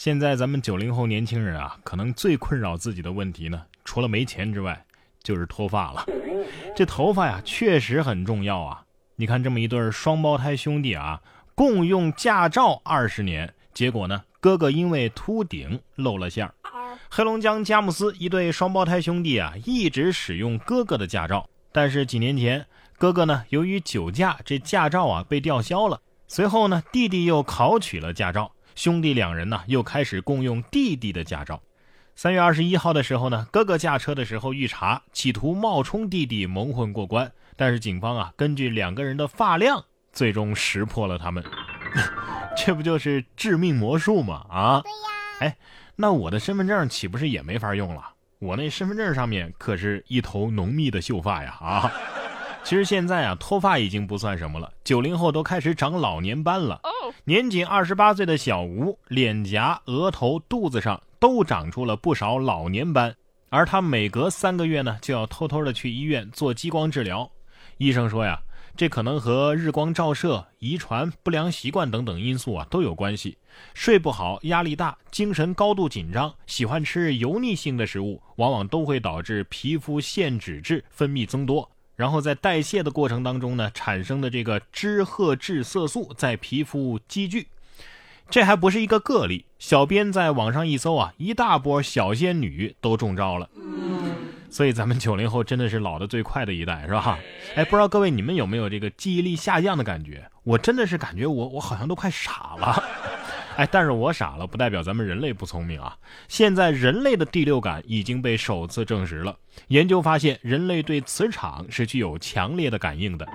现在咱们九零后年轻人啊，可能最困扰自己的问题呢，除了没钱之外，就是脱发了。这头发呀，确实很重要啊。你看这么一对双胞胎兄弟啊，共用驾照二十年，结果呢，哥哥因为秃顶露了馅儿。黑龙江佳木斯一对双胞胎兄弟啊，一直使用哥哥的驾照，但是几年前，哥哥呢由于酒驾，这驾照啊被吊销了。随后呢，弟弟又考取了驾照。兄弟两人呢，又开始共用弟弟的驾照。三月二十一号的时候呢，哥哥驾车的时候遇查，企图冒充弟弟蒙混过关。但是警方啊，根据两个人的发量，最终识破了他们。这不就是致命魔术吗？啊，对呀。哎，那我的身份证岂不是也没法用了？我那身份证上面可是一头浓密的秀发呀！啊。其实现在啊，脱发已经不算什么了。九零后都开始长老年斑了。年仅二十八岁的小吴，脸颊、额头、肚子上都长出了不少老年斑，而他每隔三个月呢，就要偷偷的去医院做激光治疗。医生说呀，这可能和日光照射、遗传、不良习惯等等因素啊都有关系。睡不好、压力大、精神高度紧张、喜欢吃油腻性的食物，往往都会导致皮肤腺脂质分泌增多。然后在代谢的过程当中呢，产生的这个脂褐质色素在皮肤积聚，这还不是一个个例。小编在网上一搜啊，一大波小仙女都中招了。所以咱们九零后真的是老的最快的一代，是吧？哎，不知道各位你们有没有这个记忆力下降的感觉？我真的是感觉我我好像都快傻了。哎，但是我傻了，不代表咱们人类不聪明啊！现在人类的第六感已经被首次证实了。研究发现，人类对磁场是具有强烈的感应的。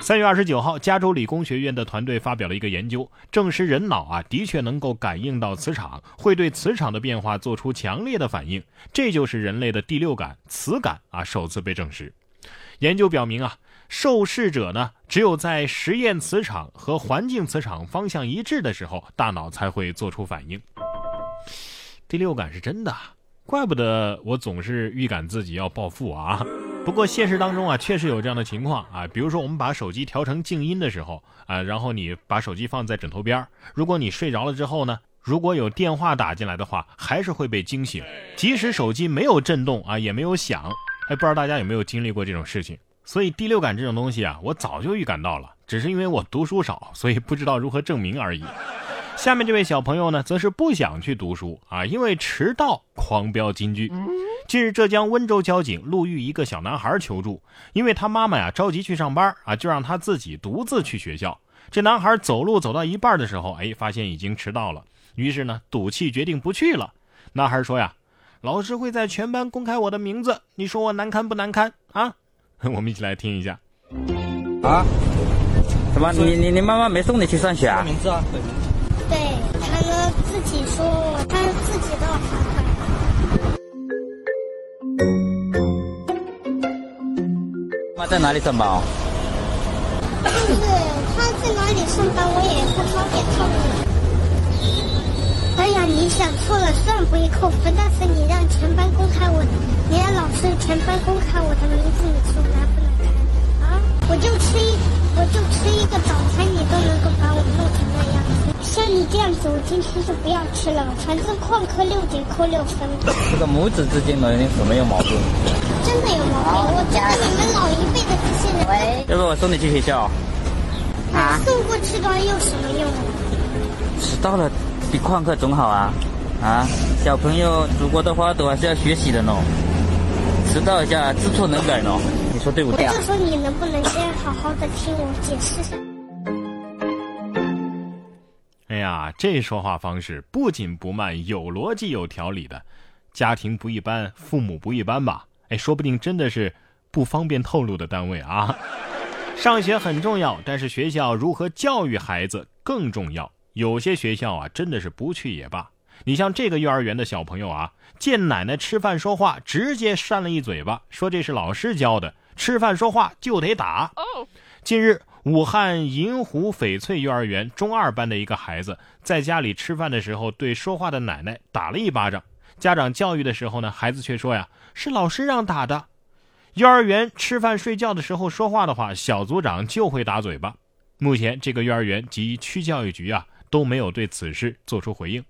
三月二十九号，加州理工学院的团队发表了一个研究，证实人脑啊的确能够感应到磁场，会对磁场的变化做出强烈的反应。这就是人类的第六感——磁感啊，首次被证实。研究表明啊。受试者呢，只有在实验磁场和环境磁场方向一致的时候，大脑才会做出反应。第六感是真的，怪不得我总是预感自己要暴富啊！不过现实当中啊，确实有这样的情况啊，比如说我们把手机调成静音的时候啊，然后你把手机放在枕头边如果你睡着了之后呢，如果有电话打进来的话，还是会被惊醒，即使手机没有震动啊，也没有响。哎，不知道大家有没有经历过这种事情？所以第六感这种东西啊，我早就预感到了，只是因为我读书少，所以不知道如何证明而已。下面这位小朋友呢，则是不想去读书啊，因为迟到狂飙金句。近日，浙江温州交警路遇一个小男孩求助，因为他妈妈呀着急去上班啊，就让他自己独自去学校。这男孩走路走到一半的时候，哎，发现已经迟到了，于是呢赌气决定不去了。男孩说呀：“老师会在全班公开我的名字，你说我难堪不难堪啊？” 我们一起来听一下。啊？怎么？你你你妈妈没送你去上学啊？名字啊？对，他们自己说他自己的好妈在哪里上班？就是他在哪里上班，我也不方便透露。哎呀，你想错了，虽然不会扣分，但是你让全班公开我，你让老师全班公开我的名字，你说难不难看？啊，我就吃一，我就吃一个早餐，你都能够把我弄成那样子。像你这样子，我今天就不要吃了，反正旷课六节扣六分。这个母子之间的有没有矛盾？真的有毛病，我觉得你们老一辈的这些人。喂，要不我送你去学校？啊？送过去的话有什么用？迟到了。比旷课总好啊！啊，小朋友祖国的花朵还是要学习的呢。迟到一下，知错能改呢。你说对不对？我就说你能不能先好好的听我解释下？哎呀，这说话方式不紧不慢，有逻辑有条理的。家庭不一般，父母不一般吧？哎，说不定真的是不方便透露的单位啊。上学很重要，但是学校如何教育孩子更重要。有些学校啊，真的是不去也罢。你像这个幼儿园的小朋友啊，见奶奶吃饭说话，直接扇了一嘴巴，说这是老师教的，吃饭说话就得打。近日，武汉银湖翡翠幼儿园中二班的一个孩子在家里吃饭的时候，对说话的奶奶打了一巴掌。家长教育的时候呢，孩子却说呀，是老师让打的。幼儿园吃饭睡觉的时候说话的话，小组长就会打嘴巴。目前，这个幼儿园及区教育局啊。都没有对此事做出回应。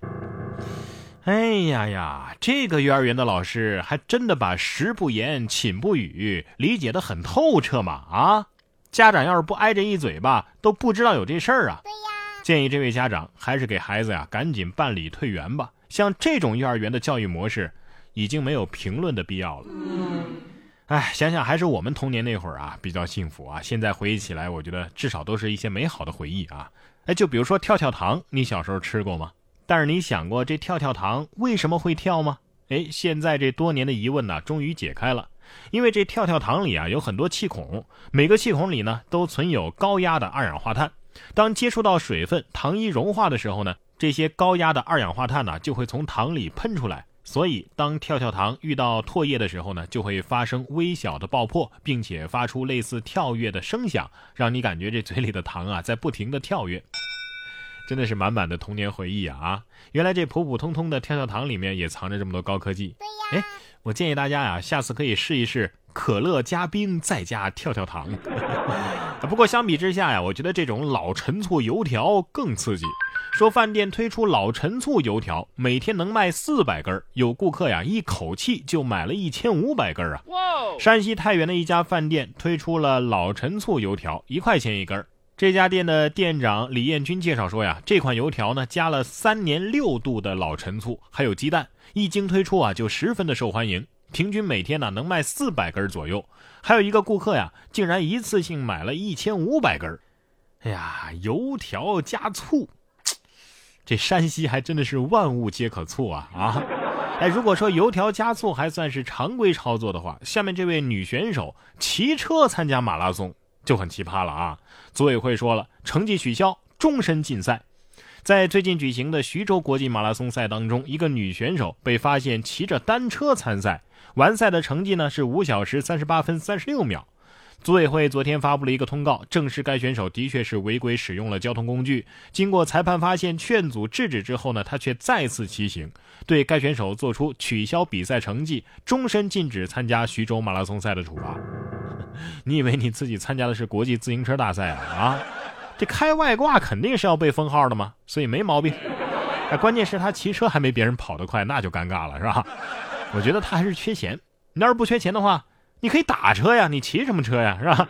哎呀呀，这个幼儿园的老师还真的把“食不言，寝不语”理解的很透彻嘛！啊，家长要是不挨着一嘴巴，都不知道有这事儿啊。对呀，建议这位家长还是给孩子呀赶紧办理退园吧。像这种幼儿园的教育模式，已经没有评论的必要了。哎，想想还是我们童年那会儿啊比较幸福啊。现在回忆起来，我觉得至少都是一些美好的回忆啊。哎，就比如说跳跳糖，你小时候吃过吗？但是你想过这跳跳糖为什么会跳吗？哎，现在这多年的疑问呢，终于解开了。因为这跳跳糖里啊有很多气孔，每个气孔里呢都存有高压的二氧化碳。当接触到水分，糖衣融化的时候呢，这些高压的二氧化碳呢就会从糖里喷出来。所以，当跳跳糖遇到唾液的时候呢，就会发生微小的爆破，并且发出类似跳跃的声响，让你感觉这嘴里的糖啊在不停的跳跃。真的是满满的童年回忆啊！啊，原来这普普通通的跳跳糖里面也藏着这么多高科技。对呀，哎，我建议大家呀，下次可以试一试可乐加冰再加跳跳糖。不过相比之下呀，我觉得这种老陈醋油条更刺激。说饭店推出老陈醋油条，每天能卖四百根有顾客呀一口气就买了一千五百根啊！山西太原的一家饭店推出了老陈醋油条，一块钱一根儿。这家店的店长李彦军介绍说呀，这款油条呢加了三年六度的老陈醋，还有鸡蛋，一经推出啊就十分的受欢迎，平均每天呢能卖四百根左右。还有一个顾客呀，竟然一次性买了一千五百根。哎呀，油条加醋，这山西还真的是万物皆可醋啊啊！哎，如果说油条加醋还算是常规操作的话，下面这位女选手骑车参加马拉松。就很奇葩了啊！组委会说了，成绩取消，终身禁赛。在最近举行的徐州国际马拉松赛当中，一个女选手被发现骑着单车参赛，完赛的成绩呢是五小时三十八分三十六秒。组委会昨天发布了一个通告，证实该选手的确是违规使用了交通工具。经过裁判发现、劝阻制止之后呢，他却再次骑行，对该选手做出取消比赛成绩、终身禁止参加徐州马拉松赛的处罚。你以为你自己参加的是国际自行车大赛啊？啊，这开外挂肯定是要被封号的嘛，所以没毛病。哎，关键是他骑车还没别人跑得快，那就尴尬了，是吧？我觉得他还是缺钱。你要是不缺钱的话，你可以打车呀，你骑什么车呀，是吧？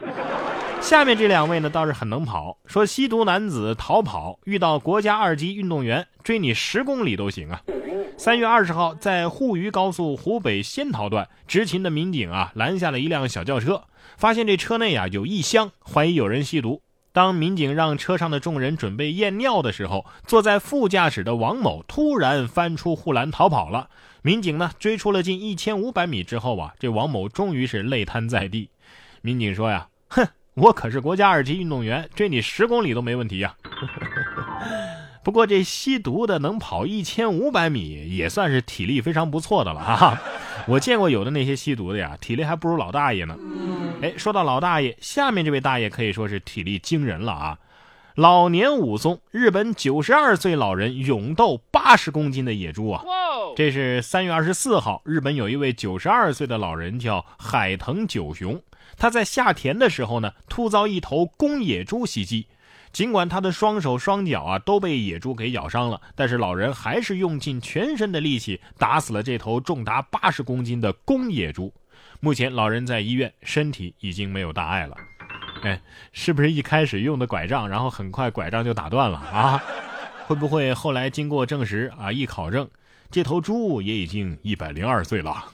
下面这两位呢倒是很能跑，说吸毒男子逃跑遇到国家二级运动员追你十公里都行啊。三月二十号，在沪渝高速湖北仙桃段，执勤的民警啊拦下了一辆小轿车，发现这车内啊有一箱，怀疑有人吸毒。当民警让车上的众人准备验尿的时候，坐在副驾驶的王某突然翻出护栏逃跑了。民警呢追出了近一千五百米之后啊，这王某终于是累瘫在地。民警说呀：“哼，我可是国家二级运动员，追你十公里都没问题呀。”不过这吸毒的能跑一千五百米，也算是体力非常不错的了哈。我见过有的那些吸毒的呀，体力还不如老大爷呢。哎，说到老大爷，下面这位大爷可以说是体力惊人了啊！老年武松，日本九十二岁老人勇斗八十公斤的野猪啊！这是三月二十四号，日本有一位九十二岁的老人叫海藤久雄，他在下田的时候呢，突遭一头公野猪袭击。尽管他的双手双脚啊都被野猪给咬伤了，但是老人还是用尽全身的力气打死了这头重达八十公斤的公野猪。目前老人在医院，身体已经没有大碍了。哎，是不是一开始用的拐杖，然后很快拐杖就打断了啊？会不会后来经过证实啊，一考证，这头猪也已经一百零二岁了？